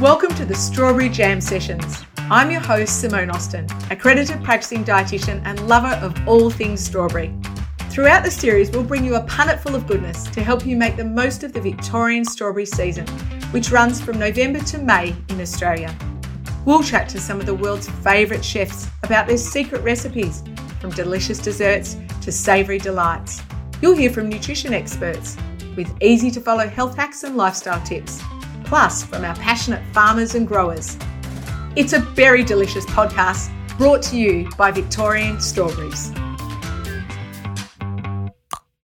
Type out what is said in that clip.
Welcome to the Strawberry Jam Sessions. I'm your host, Simone Austin, accredited practicing dietitian and lover of all things strawberry. Throughout the series, we'll bring you a punnet full of goodness to help you make the most of the Victorian strawberry season, which runs from November to May in Australia. We'll chat to some of the world's favourite chefs about their secret recipes, from delicious desserts to savoury delights. You'll hear from nutrition experts with easy to follow health hacks and lifestyle tips, plus from our passionate farmers and growers. It's a very delicious podcast brought to you by Victorian Strawberries.